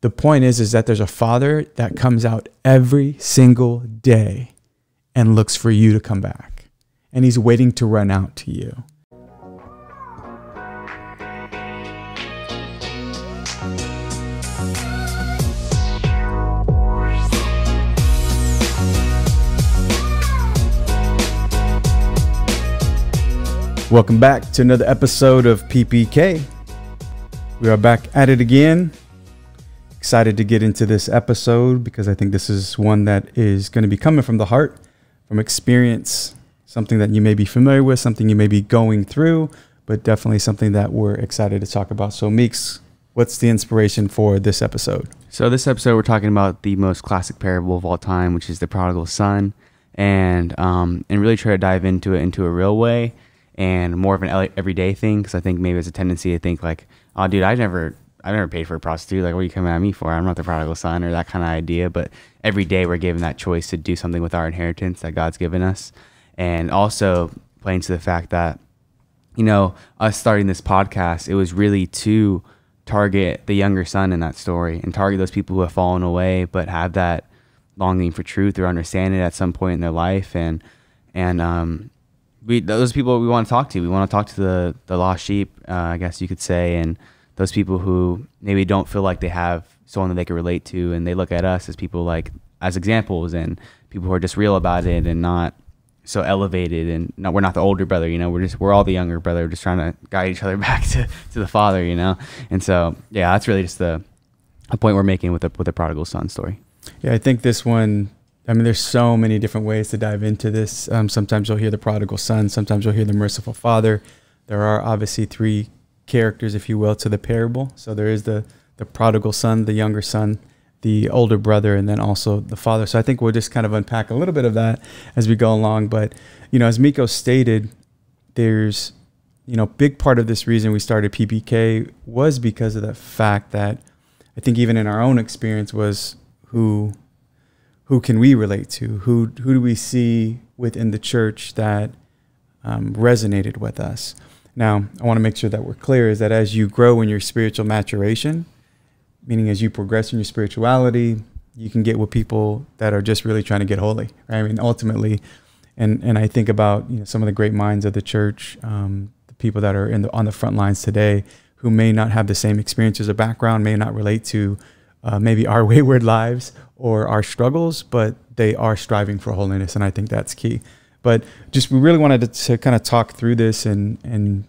the point is is that there's a father that comes out every single day and looks for you to come back. And he's waiting to run out to you. Welcome back to another episode of PPK. We are back at it again. Excited to get into this episode because I think this is one that is going to be coming from the heart, from experience, something that you may be familiar with, something you may be going through, but definitely something that we're excited to talk about. So, Meeks, what's the inspiration for this episode? So, this episode, we're talking about the most classic parable of all time, which is the prodigal son, and um, and really try to dive into it into a real way and more of an everyday thing because I think maybe it's a tendency to think like, oh, dude, I never, I never paid for a prostitute. Like, what are you coming at me for? I'm not the prodigal son or that kind of idea. But every day we're given that choice to do something with our inheritance that God's given us, and also playing to the fact that, you know, us starting this podcast, it was really to target the younger son in that story and target those people who have fallen away but have that longing for truth or understand it at some point in their life and and um we those people we want to talk to. We want to talk to the the lost sheep, uh, I guess you could say, and those people who maybe don't feel like they have someone that they can relate to, and they look at us as people like as examples and people who are just real about it and not so elevated and not, we're not the older brother you know we're just we're all the younger brother we're just trying to guide each other back to, to the father you know and so yeah that's really just the a point we're making with the with the prodigal son story yeah i think this one I mean, there's so many different ways to dive into this. Um, sometimes you'll hear the prodigal son, sometimes you'll hear the merciful father. There are obviously three characters, if you will, to the parable. So there is the the prodigal son, the younger son, the older brother, and then also the father. So I think we'll just kind of unpack a little bit of that as we go along. But you know, as Miko stated, there's you know, big part of this reason we started PPK was because of the fact that I think even in our own experience was who who can we relate to? Who who do we see within the church that um, resonated with us? Now, I want to make sure that we're clear is that as you grow in your spiritual maturation, meaning as you progress in your spirituality, you can get with people that are just really trying to get holy. Right? I mean, ultimately, and and I think about you know some of the great minds of the church, um, the people that are in the on the front lines today, who may not have the same experiences or background, may not relate to uh, maybe our wayward lives or our struggles, but they are striving for holiness, and I think that's key. But just we really wanted to, to kind of talk through this and and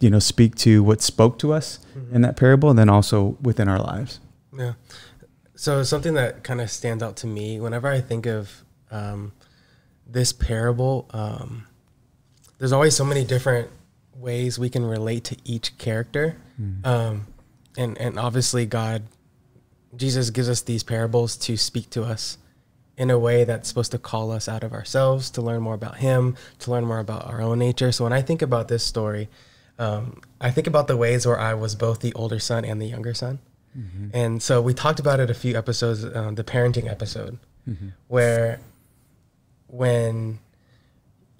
you know speak to what spoke to us mm-hmm. in that parable, and then also within our lives. Yeah. So something that kind of stands out to me whenever I think of um, this parable, um, there's always so many different ways we can relate to each character, mm. um, and and obviously God Jesus gives us these parables to speak to us in a way that's supposed to call us out of ourselves, to learn more about Him, to learn more about our own nature. So when I think about this story, um, I think about the ways where I was both the older son and the younger son. Mm-hmm. And so we talked about it a few episodes, uh, the parenting episode, mm-hmm. where when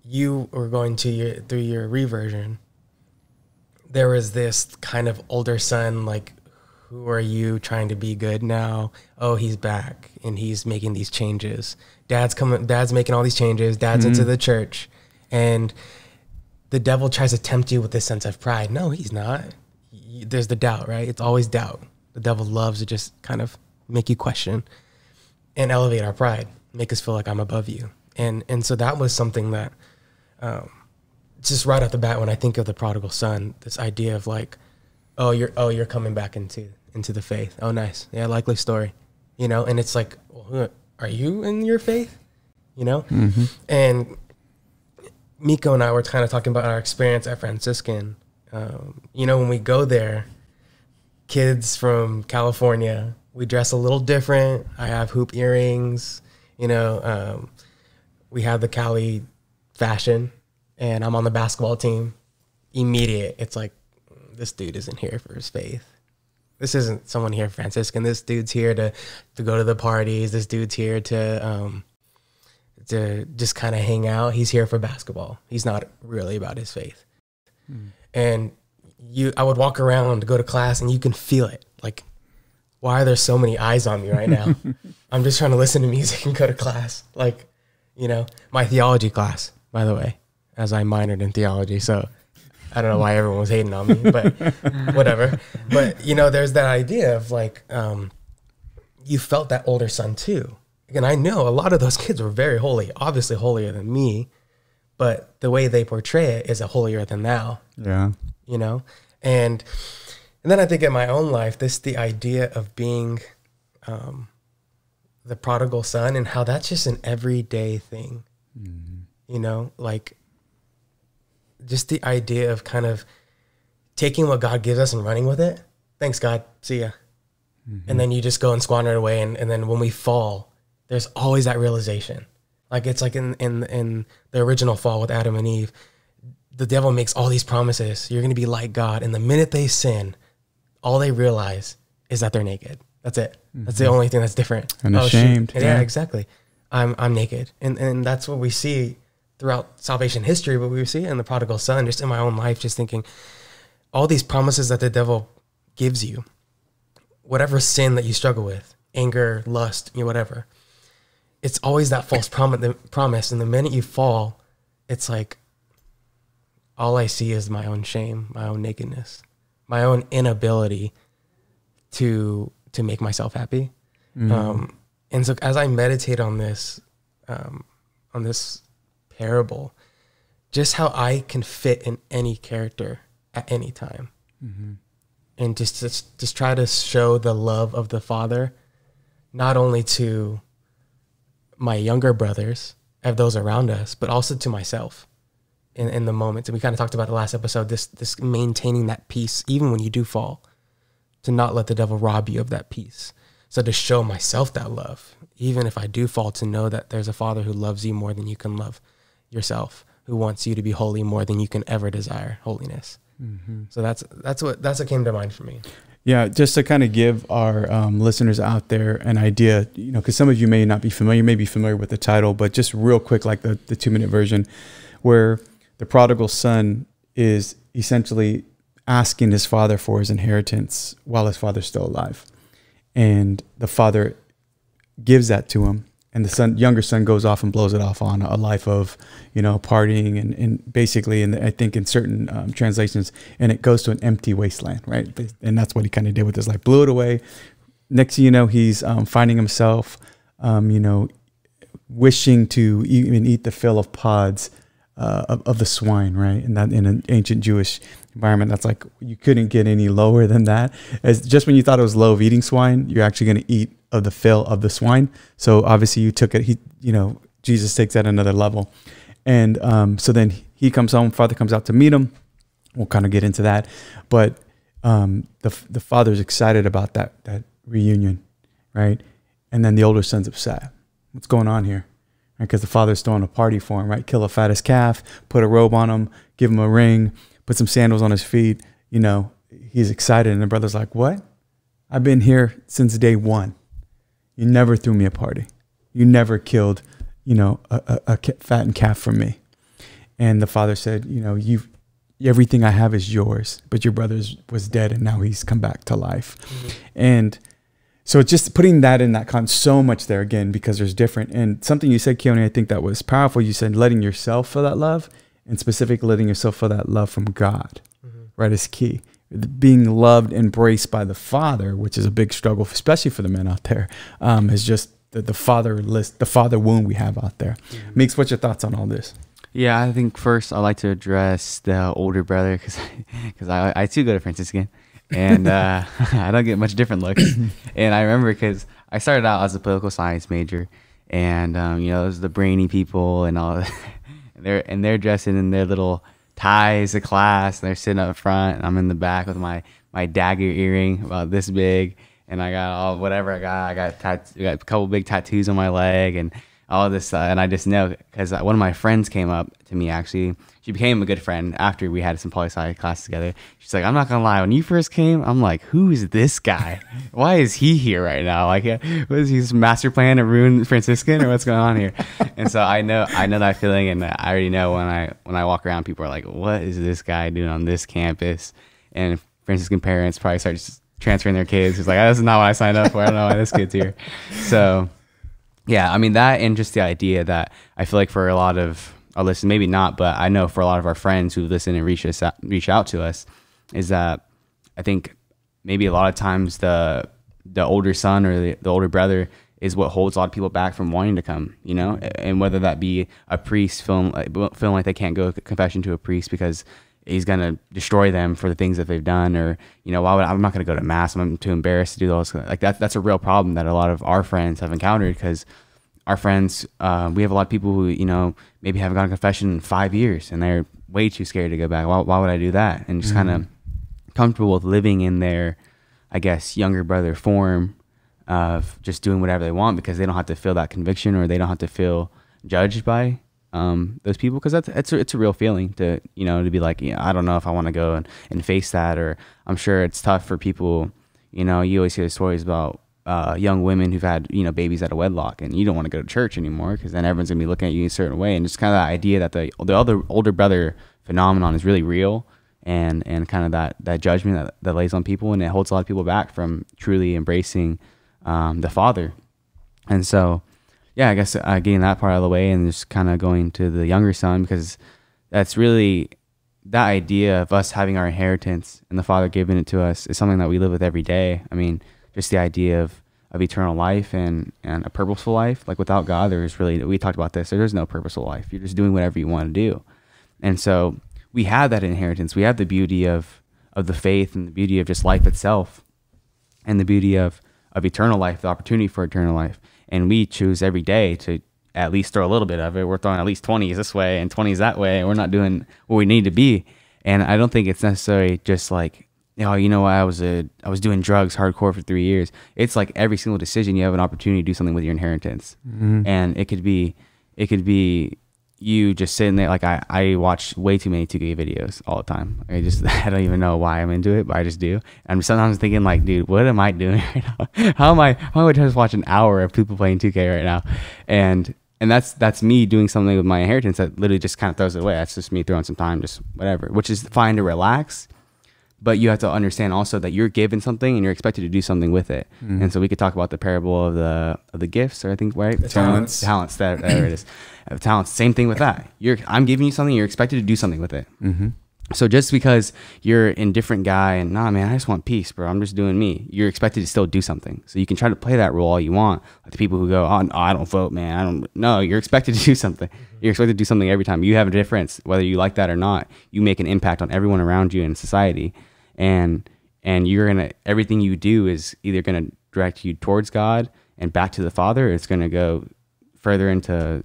you were going to your through your reversion, there was this kind of older son like who are you trying to be good now? Oh, he's back and he's making these changes. Dad's coming. Dad's making all these changes. Dad's mm-hmm. into the church, and the devil tries to tempt you with this sense of pride. No, he's not. There's the doubt, right? It's always doubt. The devil loves to just kind of make you question and elevate our pride, make us feel like I'm above you. And and so that was something that, um, just right off the bat, when I think of the prodigal son, this idea of like, oh, you're oh, you're coming back into into the faith. Oh, nice. Yeah, likely story. You know, and it's like, well, are you in your faith? You know, mm-hmm. and Miko and I were kind of talking about our experience at Franciscan. Um, you know, when we go there, kids from California, we dress a little different. I have hoop earrings. You know, um, we have the Cali fashion, and I'm on the basketball team. Immediate, it's like this dude isn't here for his faith this isn't someone here Franciscan. This dude's here to to go to the parties. This dude's here to um to just kind of hang out. He's here for basketball. He's not really about his faith. Hmm. And you I would walk around to go to class and you can feel it. Like why are there so many eyes on me right now? I'm just trying to listen to music and go to class. Like, you know, my theology class, by the way, as I minored in theology. So I don't know why everyone was hating on me, but whatever. But, you know, there's that idea of like, um, you felt that older son too. And I know a lot of those kids were very holy, obviously holier than me, but the way they portray it is a holier than thou, Yeah. you know? And and then I think in my own life, this the idea of being um, the prodigal son and how that's just an everyday thing. You know, like just the idea of kind of taking what God gives us and running with it. Thanks, God. See ya. Mm-hmm. And then you just go and squander it away. And, and then when we fall, there's always that realization. Like it's like in, in, in the original fall with Adam and Eve, the devil makes all these promises. You're going to be like God. And the minute they sin, all they realize is that they're naked. That's it. That's the mm-hmm. only thing that's different. And Oh, ashamed, Yeah, yeah. exactly. I'm I'm naked, and and that's what we see throughout salvation history. But we see it in the prodigal son, just in my own life, just thinking all these promises that the devil gives you, whatever sin that you struggle with, anger, lust, you know, whatever. It's always that false promise. The promise, and the minute you fall, it's like all I see is my own shame, my own nakedness, my own inability to to make myself happy. Um, and so as I meditate on this, um, on this parable, just how I can fit in any character at any time, mm-hmm. and just, just just try to show the love of the Father, not only to my younger brothers of those around us, but also to myself in, in the moment. And we kind of talked about the last episode, this this maintaining that peace even when you do fall, to not let the devil rob you of that peace. So to show myself that love, even if I do fall, to know that there's a father who loves you more than you can love yourself, who wants you to be holy more than you can ever desire holiness. So that's that's what that's what came to mind for me. Yeah, just to kind of give our um, listeners out there an idea, you know, because some of you may not be familiar, you may be familiar with the title, but just real quick, like the, the two minute version, where the prodigal son is essentially asking his father for his inheritance while his father's still alive. And the father gives that to him. And the son, younger son goes off and blows it off on a life of, you know, partying and, and basically, and I think in certain um, translations, and it goes to an empty wasteland, right? And that's what he kind of did with his life, blew it away. Next thing you know, he's um, finding himself, um, you know, wishing to even eat the fill of pods uh, of, of the swine, right? And that in an ancient Jewish environment, that's like you couldn't get any lower than that. As just when you thought it was low of eating swine, you're actually going to eat of the fill of the swine. So obviously you took it. He, you know, Jesus takes that another level, and um, so then he comes home. Father comes out to meet him. We'll kind of get into that, but um, the the father's excited about that that reunion, right? And then the older son's upset. What's going on here? Because the father's throwing a party for him, right? Kill a fattest calf, put a robe on him, give him a ring, put some sandals on his feet. You know, he's excited, and the brother's like, "What? I've been here since day one. You never threw me a party. You never killed, you know, a, a, a fattened calf for me." And the father said, "You know, you, everything I have is yours, but your brother was dead, and now he's come back to life." Mm-hmm. And so it's just putting that in that con so much there again because there's different and something you said, Keone, I think that was powerful. You said letting yourself feel that love and specifically letting yourself feel that love from God, mm-hmm. right, is key. Being loved, embraced by the Father, which is a big struggle, especially for the men out there, um, is just the, the father list, the father wound we have out there. Meeks, what's your thoughts on all this? Yeah, I think first I'd like to address the older brother because because I, I too go to Franciscan and uh, I don't get much different looks. and I remember because I started out as a political science major, and um, you know, it was the brainy people and all. and they're and they're dressing in their little ties to class. And they're sitting up front, and I'm in the back with my my dagger earring about this big, and I got all whatever I got. I got tat- I got a couple big tattoos on my leg, and all this. Uh, and I just know because one of my friends came up to me actually. She became a good friend after we had some poli sci classes together. She's like, I'm not gonna lie. When you first came, I'm like, who is this guy? Why is he here right now? Like, uh, what is his master plan to ruin Franciscan or what's going on here? And so I know, I know that feeling, and I already know when I when I walk around, people are like, what is this guy doing on this campus? And Franciscan parents probably start just transferring their kids. He's like, this is not what I signed up for. I don't know why this kid's here. So, yeah, I mean that, and just the idea that I feel like for a lot of uh, our listeners, maybe not, but I know for a lot of our friends who listen and reach us out, reach out to us, is that I think maybe a lot of times the the older son or the, the older brother is what holds a lot of people back from wanting to come, you know, and whether that be a priest feeling like, feeling like they can't go confession to a priest because he's gonna destroy them for the things that they've done, or you know, why would I'm not gonna go to mass? I'm too embarrassed to do those. Like that, that's a real problem that a lot of our friends have encountered because our friends, uh, we have a lot of people who you know maybe haven't gone to confession in five years and they're way too scared to go back. Why, why would I do that? And just mm-hmm. kind of comfortable with living in their, I guess, younger brother form of just doing whatever they want because they don't have to feel that conviction or they don't have to feel judged by um, those people because that's it's a, it's a real feeling to you know to be like yeah, I don't know if I want to go and, and face that or I'm sure it's tough for people you know you always hear stories about uh, young women who've had you know babies out of wedlock and you don't want to go to church anymore because then everyone's gonna be looking at you in a certain way and just kind of the idea that the the other older brother phenomenon is really real and and kind of that that judgment that, that lays on people and it holds a lot of people back from truly embracing um, the father. And so yeah i guess uh, getting that part out of the way and just kind of going to the younger son because that's really that idea of us having our inheritance and the father giving it to us is something that we live with every day i mean just the idea of of eternal life and and a purposeful life like without god there's really we talked about this there's no purposeful life you're just doing whatever you want to do and so we have that inheritance. We have the beauty of of the faith and the beauty of just life itself, and the beauty of of eternal life, the opportunity for eternal life. And we choose every day to at least throw a little bit of it. We're throwing at least 20s this way and 20s that way. And we're not doing what we need to be. And I don't think it's necessarily just like, oh, you know, I was a I was doing drugs hardcore for three years. It's like every single decision you have an opportunity to do something with your inheritance, mm-hmm. and it could be it could be you just sitting there like I, I watch way too many 2K videos all the time. I just I don't even know why I'm into it, but I just do. I'm sometimes thinking like, dude, what am I doing right now? How am I how am I just watch an hour of people playing 2K right now? And and that's that's me doing something with my inheritance that literally just kind of throws it away. That's just me throwing some time, just whatever, which is fine to relax but you have to understand also that you're given something and you're expected to do something with it. Mm. And so we could talk about the parable of the of the gifts, or I think right, the talents, talents. That there it is, uh, talents. Same thing with that. You're I'm giving you something. You're expected to do something with it. Mm-hmm. So just because you're a different guy and nah, man, I just want peace, bro. I'm just doing me. You're expected to still do something. So you can try to play that role all you want. Like the people who go, oh, no, I don't vote, man. I don't. No, you're expected to do something. You're expected to do something every time. You have a difference, whether you like that or not. You make an impact on everyone around you in society and and you're gonna everything you do is either gonna direct you towards God and back to the Father, or it's gonna go further into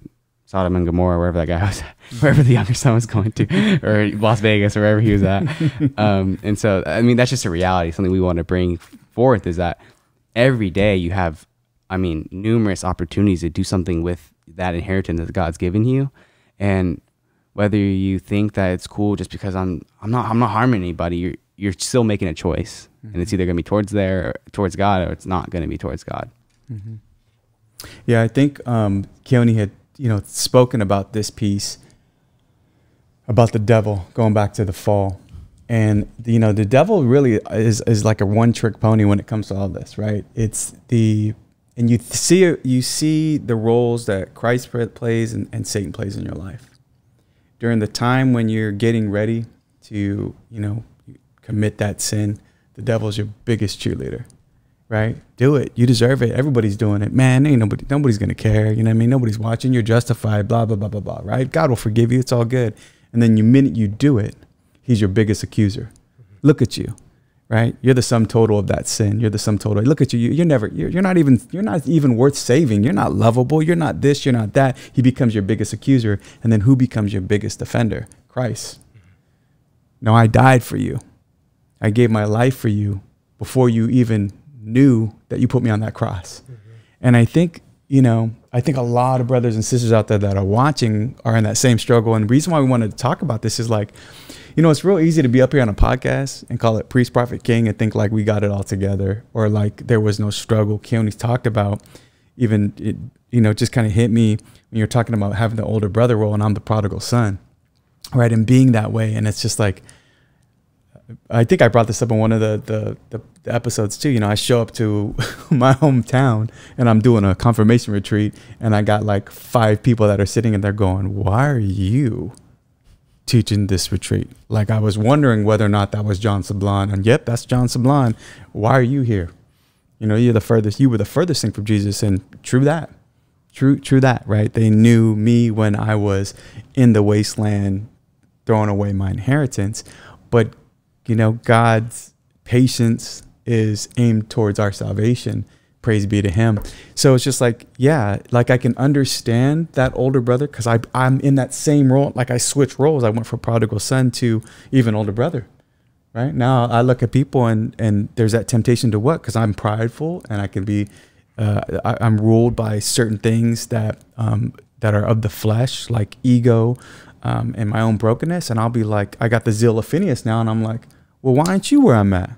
Sodom and Gomorrah, wherever that guy was, wherever the younger son was going to, or Las Vegas, or wherever he was at. Um, and so, I mean, that's just a reality. Something we want to bring forth is that every day you have, I mean, numerous opportunities to do something with that inheritance that God's given you, and whether you think that it's cool just because I'm, I'm not, I'm not harming anybody. You're, still making a choice, mm-hmm. and it's mm-hmm. either going to be towards there, or towards God, or it's not going to be towards God. Mm-hmm. Yeah, I think um, Keone had you know spoken about this piece about the devil going back to the fall, and you know the devil really is is like a one trick pony when it comes to all this, right? It's the and you see you see the roles that Christ plays and, and Satan plays in your life during the time when you're getting ready to you know commit that sin, the devil's your biggest cheerleader, right? Do it. You deserve it. Everybody's doing it. Man, ain't nobody nobody's gonna care. You know what I mean? Nobody's watching. You're justified, blah, blah, blah, blah, blah, right? God will forgive you. It's all good. And then the minute you do it, he's your biggest accuser. Look at you. Right? You're the sum total of that sin. You're the sum total. Look at you. You're never, you're, you're not even, you're not even worth saving. You're not lovable. You're not this. You're not that. He becomes your biggest accuser. And then who becomes your biggest defender? Christ. No, I died for you. I gave my life for you before you even knew that you put me on that cross. Mm-hmm. And I think, you know, I think a lot of brothers and sisters out there that are watching are in that same struggle. And the reason why we wanted to talk about this is like, you know, it's real easy to be up here on a podcast and call it priest, prophet, king and think like we got it all together or like there was no struggle. Keone's talked about even, it, you know, just kind of hit me when you're talking about having the older brother role and I'm the prodigal son, right? And being that way. And it's just like, I think I brought this up in one of the, the, the, episodes too. You know, I show up to my hometown and I'm doing a confirmation retreat, and I got like five people that are sitting and they're going, "Why are you teaching this retreat?" Like I was wondering whether or not that was John Sablon, and yep, that's John Sablon. Why are you here? You know, you're the furthest. You were the furthest thing from Jesus, and true that, true, true that. Right? They knew me when I was in the wasteland, throwing away my inheritance, but you know, God's patience is aimed towards our salvation. Praise be to Him. So it's just like, yeah, like I can understand that older brother because I'm in that same role. Like I switch roles. I went from prodigal son to even older brother. Right now, I look at people and and there's that temptation to what? Because I'm prideful and I can be, uh, I, I'm ruled by certain things that um, that are of the flesh, like ego, um, and my own brokenness. And I'll be like, I got the zeal of Phineas now, and I'm like, well, why aren't you where I'm at?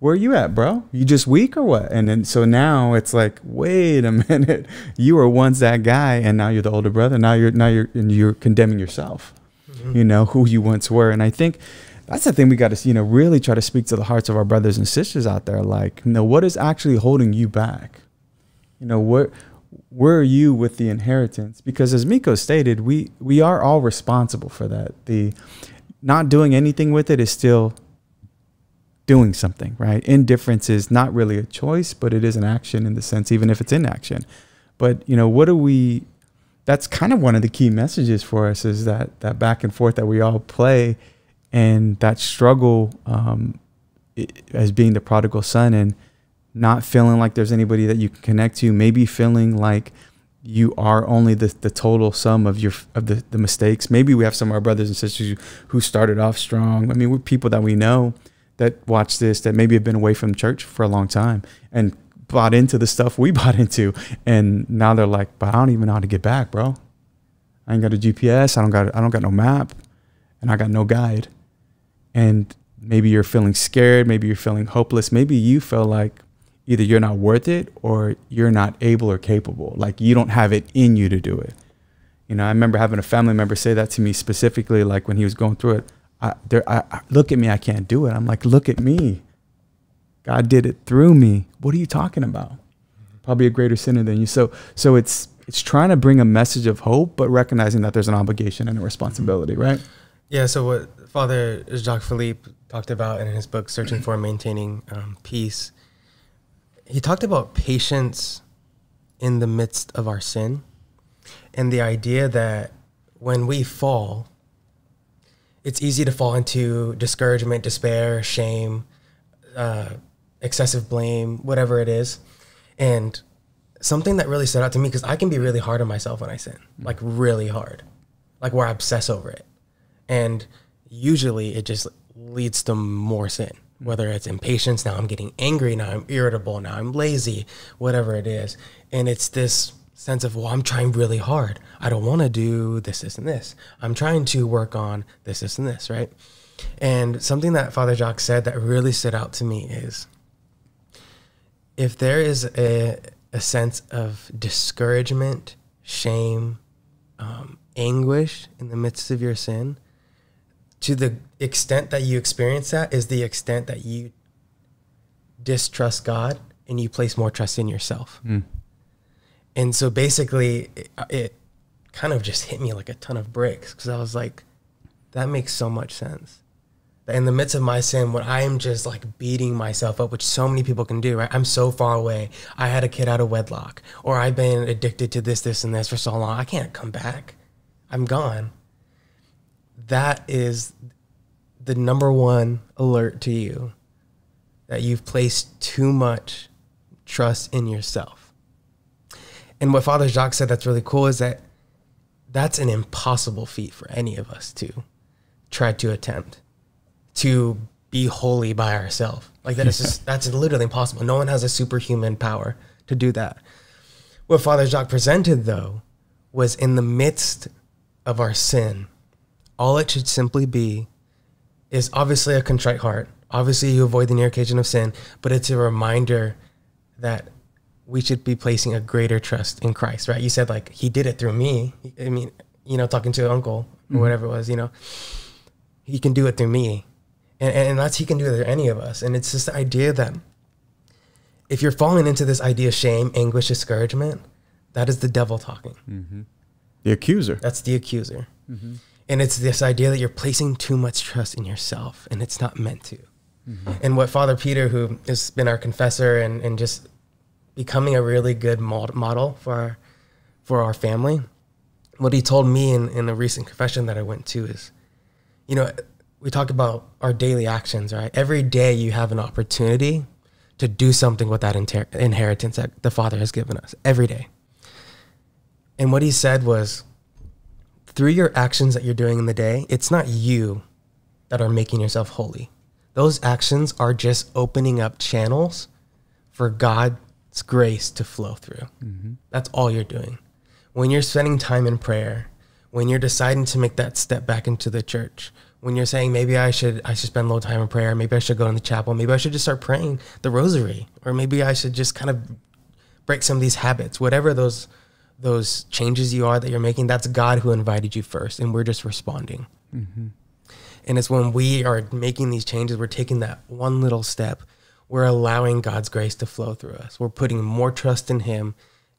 Where are you at, bro? You just weak or what? And then so now it's like, wait a minute, you were once that guy, and now you're the older brother. Now you're now you're and you're condemning yourself. Mm-hmm. You know who you once were, and I think that's the thing we got to you know really try to speak to the hearts of our brothers and sisters out there. Like, you know, what is actually holding you back? You know what where are you with the inheritance? Because as Miko stated, we we are all responsible for that. The not doing anything with it is still doing something, right? Indifference is not really a choice, but it is an action in the sense, even if it's inaction. But you know, what do we? That's kind of one of the key messages for us is that that back and forth that we all play, and that struggle um, as being the prodigal son and not feeling like there's anybody that you can connect to, maybe feeling like you are only the, the total sum of your of the, the mistakes. Maybe we have some of our brothers and sisters who started off strong. I mean, we're people that we know that watch this that maybe have been away from church for a long time and bought into the stuff we bought into, and now they're like, "But I don't even know how to get back, bro. I ain't got a GPS. I don't got I don't got no map, and I got no guide." And maybe you're feeling scared. Maybe you're feeling hopeless. Maybe you feel like either you're not worth it or you're not able or capable. Like you don't have it in you to do it. You know, I remember having a family member say that to me specifically, like when he was going through it. I, there, I, I, look at me, I can't do it. I'm like, look at me. God did it through me. What are you talking about? Probably a greater sinner than you. So, so it's it's trying to bring a message of hope, but recognizing that there's an obligation and a responsibility, right? Yeah. So what Father Jacques Philippe talked about in his book, "Searching for Maintaining um, Peace," he talked about patience in the midst of our sin and the idea that when we fall, it's easy to fall into discouragement, despair, shame, uh, excessive blame, whatever it is. And something that really stood out to me, because I can be really hard on myself when I sin, like really hard, like where I obsess over it. And usually it just leads to more sin whether it's impatience, now I'm getting angry, now I'm irritable, now I'm lazy, whatever it is. And it's this sense of, well, I'm trying really hard. I don't want to do this, this, and this. I'm trying to work on this, this, and this, right? And something that Father Jacques said that really stood out to me is if there is a, a sense of discouragement, shame, um, anguish in the midst of your sin, to the extent that you experience that is the extent that you distrust God and you place more trust in yourself. Mm. And so basically, it, it, kind of just hit me like a ton of bricks because I was like, that makes so much sense. In the midst of my sin, when I am just like beating myself up, which so many people can do, right? I'm so far away. I had a kid out of wedlock, or I've been addicted to this, this, and this for so long. I can't come back. I'm gone that is the number one alert to you that you've placed too much trust in yourself. And what Father Jacques said that's really cool is that that's an impossible feat for any of us to try to attempt to be holy by ourselves. Like that is just that's literally impossible. No one has a superhuman power to do that. What Father Jacques presented though was in the midst of our sin, all it should simply be is obviously a contrite heart. Obviously, you avoid the near occasion of sin, but it's a reminder that we should be placing a greater trust in Christ, right? You said like he did it through me. I mean, you know, talking to your uncle or mm-hmm. whatever it was, you know, he can do it through me. and, and that's he can do it through any of us. And it's just the idea that if you're falling into this idea of shame, anguish, discouragement, that is the devil talking. Mm-hmm. The accuser. That's the accuser. Mm-hmm. And it's this idea that you're placing too much trust in yourself and it's not meant to. Mm-hmm. And what Father Peter, who has been our confessor and, and just becoming a really good model for our, for our family, what he told me in, in a recent confession that I went to is, you know, we talk about our daily actions, right? Every day you have an opportunity to do something with that inter- inheritance that the Father has given us every day. And what he said was, through your actions that you're doing in the day, it's not you that are making yourself holy. Those actions are just opening up channels for God's grace to flow through. Mm-hmm. That's all you're doing. When you're spending time in prayer, when you're deciding to make that step back into the church, when you're saying maybe I should I should spend a little time in prayer, maybe I should go in the chapel, maybe I should just start praying the rosary, or maybe I should just kind of break some of these habits, whatever those those changes you are that you're making, that's God who invited you first, and we're just responding. Mm-hmm. And it's when we are making these changes, we're taking that one little step, we're allowing God's grace to flow through us. We're putting more trust in Him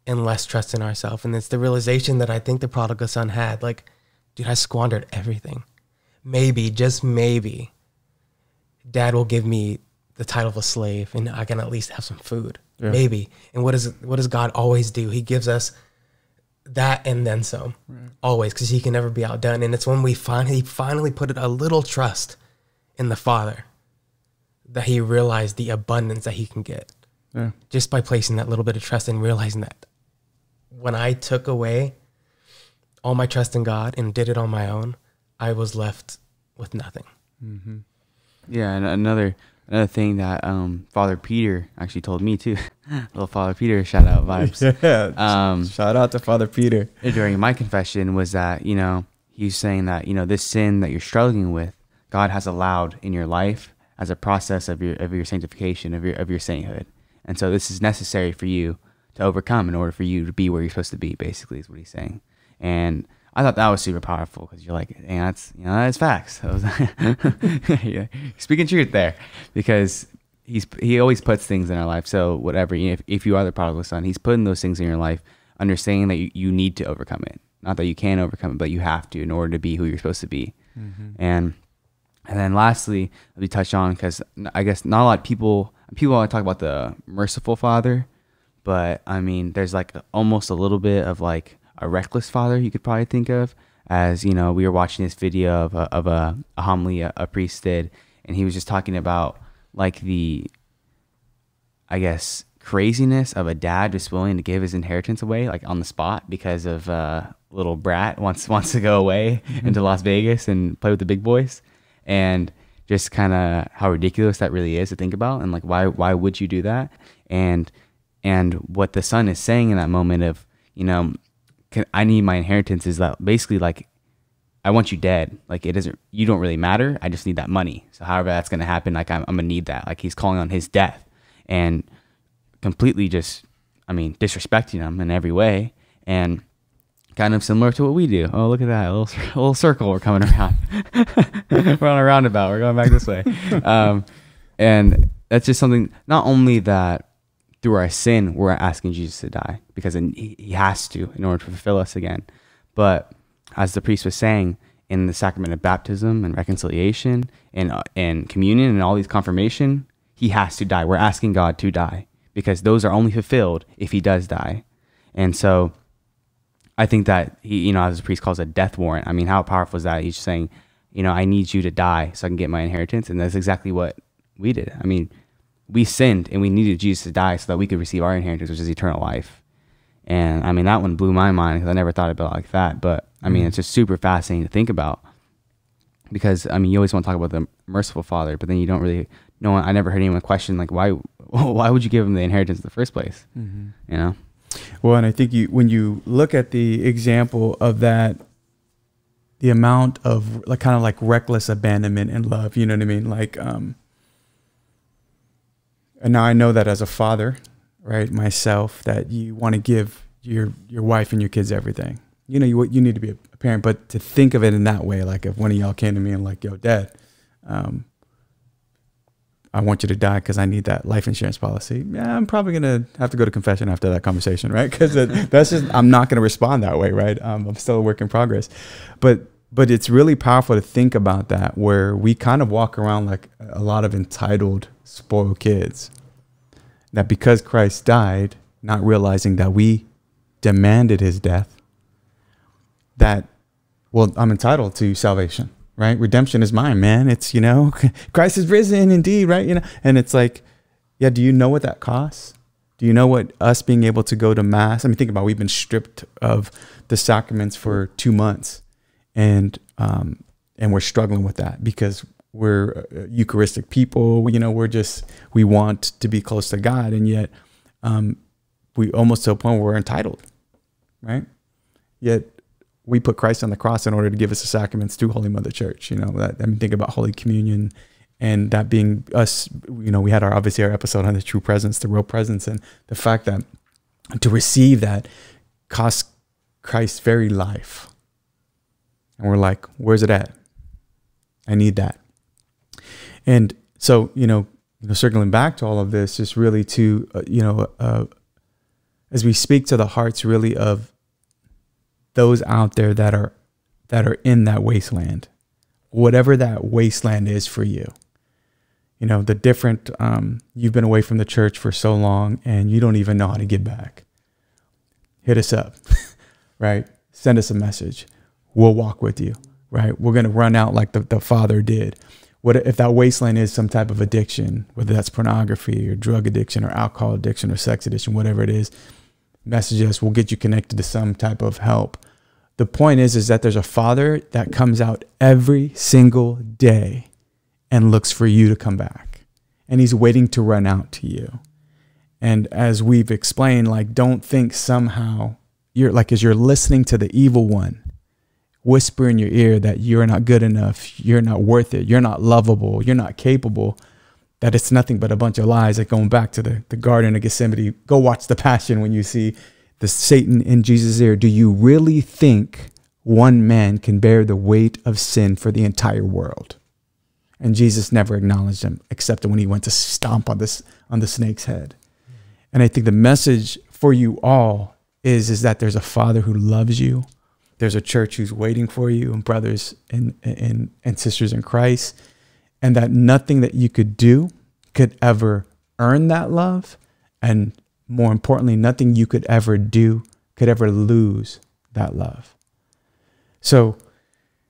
and less trust in ourselves. And it's the realization that I think the prodigal son had like, dude, I squandered everything maybe, just maybe, dad will give me the title of a slave and I can at least have some food. Yeah. Maybe. And what does what does God always do? He gives us that and then some. Right. Always, because he can never be outdone. And it's when we finally finally put a little trust in the Father that he realized the abundance that he can get. Yeah. Just by placing that little bit of trust and realizing that when I took away all my trust in God and did it on my own, I was left with nothing. Mm-hmm. Yeah, and another another thing that um, Father Peter actually told me too. Little Father Peter shout out vibes. yeah, um, shout out to Father Peter. During my confession was that you know he's saying that you know this sin that you're struggling with, God has allowed in your life as a process of your of your sanctification of your of your sainthood, and so this is necessary for you to overcome in order for you to be where you're supposed to be. Basically, is what he's saying, and I thought that was super powerful because you're like, hey, that's you know that's facts. Was, yeah, speaking truth there, because he's he always puts things in our life. So whatever, if if you are the prodigal son, he's putting those things in your life, understanding that you, you need to overcome it. Not that you can overcome it, but you have to in order to be who you're supposed to be. Mm-hmm. And and then lastly, we touch on because I guess not a lot of people people want to talk about the merciful father, but I mean, there's like almost a little bit of like a reckless father you could probably think of as you know we were watching this video of a, of a, a homily a, a, priest did and he was just talking about like the i guess craziness of a dad just willing to give his inheritance away like on the spot because of a little brat wants wants to go away mm-hmm. into las vegas and play with the big boys and just kind of how ridiculous that really is to think about and like why why would you do that and and what the son is saying in that moment of you know I need my inheritance is that basically like I want you dead. Like it doesn't you don't really matter. I just need that money. So however that's gonna happen, like I'm, I'm gonna need that. Like he's calling on his death and completely just I mean disrespecting him in every way and kind of similar to what we do. Oh look at that a little a little circle we're coming around. we're on a roundabout. We're going back this way. Um, and that's just something. Not only that through our sin, we're asking Jesus to die because he has to in order to fulfill us again. But as the priest was saying, in the sacrament of baptism and reconciliation and, uh, and communion and all these confirmation, he has to die. We're asking God to die because those are only fulfilled if he does die. And so I think that he, you know, as the priest calls a death warrant. I mean, how powerful is that? He's saying, you know, I need you to die so I can get my inheritance. And that's exactly what we did. I mean, we sinned and we needed Jesus to die so that we could receive our inheritance, which is eternal life. And I mean, that one blew my mind because I never thought about it like that. But I mean, mm-hmm. it's just super fascinating to think about because I mean, you always want to talk about the merciful Father, but then you don't really. No one. I never heard anyone question like, why? Why would you give him the inheritance in the first place? Mm-hmm. You know. Well, and I think you when you look at the example of that, the amount of like kind of like reckless abandonment and love. You know what I mean? Like, um, and now I know that as a father, right, myself, that you want to give your your wife and your kids everything. You know, you you need to be a parent, but to think of it in that way, like if one of y'all came to me and like, "Yo, Dad, um, I want you to die because I need that life insurance policy. Yeah, I'm probably gonna have to go to confession after that conversation, right? Because that's just I'm not gonna respond that way, right? Um, I'm still a work in progress, but but it's really powerful to think about that, where we kind of walk around like a lot of entitled, spoiled kids. That because Christ died, not realizing that we demanded His death, that well, I'm entitled to salvation right? Redemption is mine, man. It's, you know, Christ is risen indeed, right? You know, and it's like, yeah, do you know what that costs? Do you know what us being able to go to mass? I mean, think about it, we've been stripped of the sacraments for two months, and um, and we're struggling with that because we're uh, Eucharistic people. You know, we're just we want to be close to God, and yet um, we almost to a point where we're entitled, right? Yet we put Christ on the cross in order to give us the sacraments through Holy Mother Church. You know, that, I mean, think about Holy Communion and that being us. You know, we had our obviously our episode on the true presence, the real presence, and the fact that to receive that costs Christ's very life. And we're like, where's it at? I need that. And so, you know, you know, circling back to all of this, just really to, uh, you know, uh, as we speak to the hearts really of those out there that are that are in that wasteland, whatever that wasteland is for you. You know, the different um, you've been away from the church for so long and you don't even know how to get back. Hit us up, right? Send us a message. We'll walk with you, right? We're gonna run out like the, the Father did. What if that wasteland is some type of addiction, whether that's pornography or drug addiction or alcohol addiction or sex addiction, whatever it is? Message us. We'll get you connected to some type of help the point is is that there's a father that comes out every single day and looks for you to come back and he's waiting to run out to you and as we've explained like don't think somehow you're like as you're listening to the evil one whisper in your ear that you're not good enough you're not worth it you're not lovable you're not capable that it's nothing but a bunch of lies like going back to the, the garden of gethsemane go watch the passion when you see the Satan in Jesus' ear, do you really think one man can bear the weight of sin for the entire world? And Jesus never acknowledged him, except when he went to stomp on this on the snake's head. And I think the message for you all is, is that there's a father who loves you. There's a church who's waiting for you, and brothers and, and, and sisters in Christ, and that nothing that you could do could ever earn that love. And more importantly, nothing you could ever do could ever lose that love. So,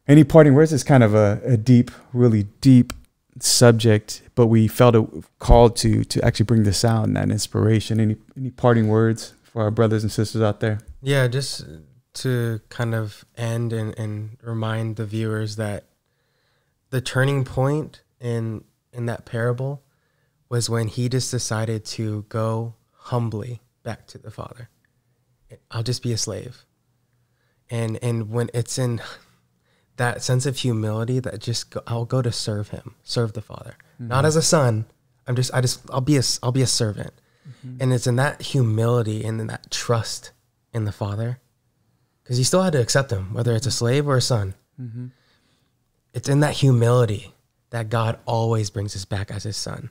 any parting words is kind of a, a deep, really deep subject, but we felt a called to to actually bring this out and that inspiration. Any any parting words for our brothers and sisters out there? Yeah, just to kind of end and, and remind the viewers that the turning point in in that parable was when he just decided to go humbly back to the Father. I'll just be a slave. And and when it's in that sense of humility that just go, I'll go to serve him, serve the Father. Mm-hmm. Not as a son. I'm just I just I'll be a I'll be a servant. Mm-hmm. And it's in that humility and in that trust in the Father because he still had to accept him whether it's a slave or a son. Mm-hmm. It's in that humility that God always brings us back as his son.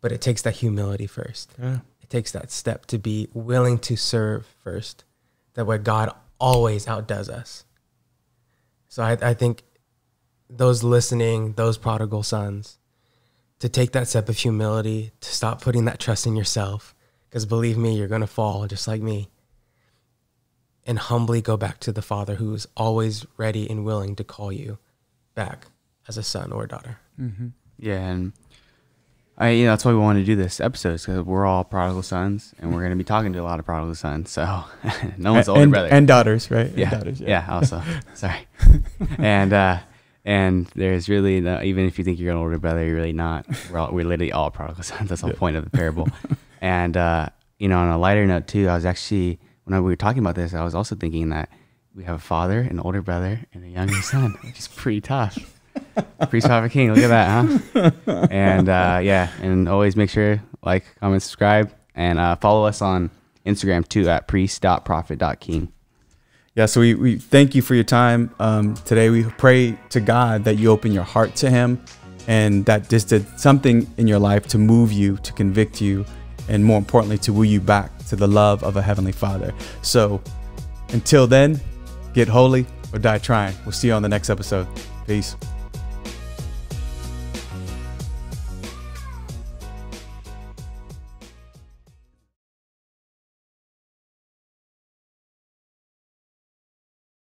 But it takes that humility first. Yeah takes that step to be willing to serve first. That way God always outdoes us. So I, I think those listening, those prodigal sons, to take that step of humility, to stop putting that trust in yourself, because believe me, you're going to fall just like me, and humbly go back to the Father who is always ready and willing to call you back as a son or a daughter. Mm-hmm. Yeah, and I, you know, that's why we wanted to do this episode because we're all prodigal sons, and we're going to be talking to a lot of prodigal sons. So no one's older and, brother and daughters, right? Yeah, and daughters, yeah. yeah. Also, sorry. and uh, and there's really no, even if you think you're an older brother, you're really not. We're all, we're literally all prodigal sons. That's the whole point of the parable. and uh, you know, on a lighter note too, I was actually when we were talking about this, I was also thinking that we have a father, an older brother, and a younger son, which is pretty tough. Priest Papa King. Look at that, huh? and uh, yeah, and always make sure like, comment, subscribe, and uh, follow us on Instagram too at priest.prophet.king. Yeah, so we, we thank you for your time um, today. We pray to God that you open your heart to Him and that just did something in your life to move you, to convict you, and more importantly, to woo you back to the love of a Heavenly Father. So until then, get holy or die trying. We'll see you on the next episode. Peace.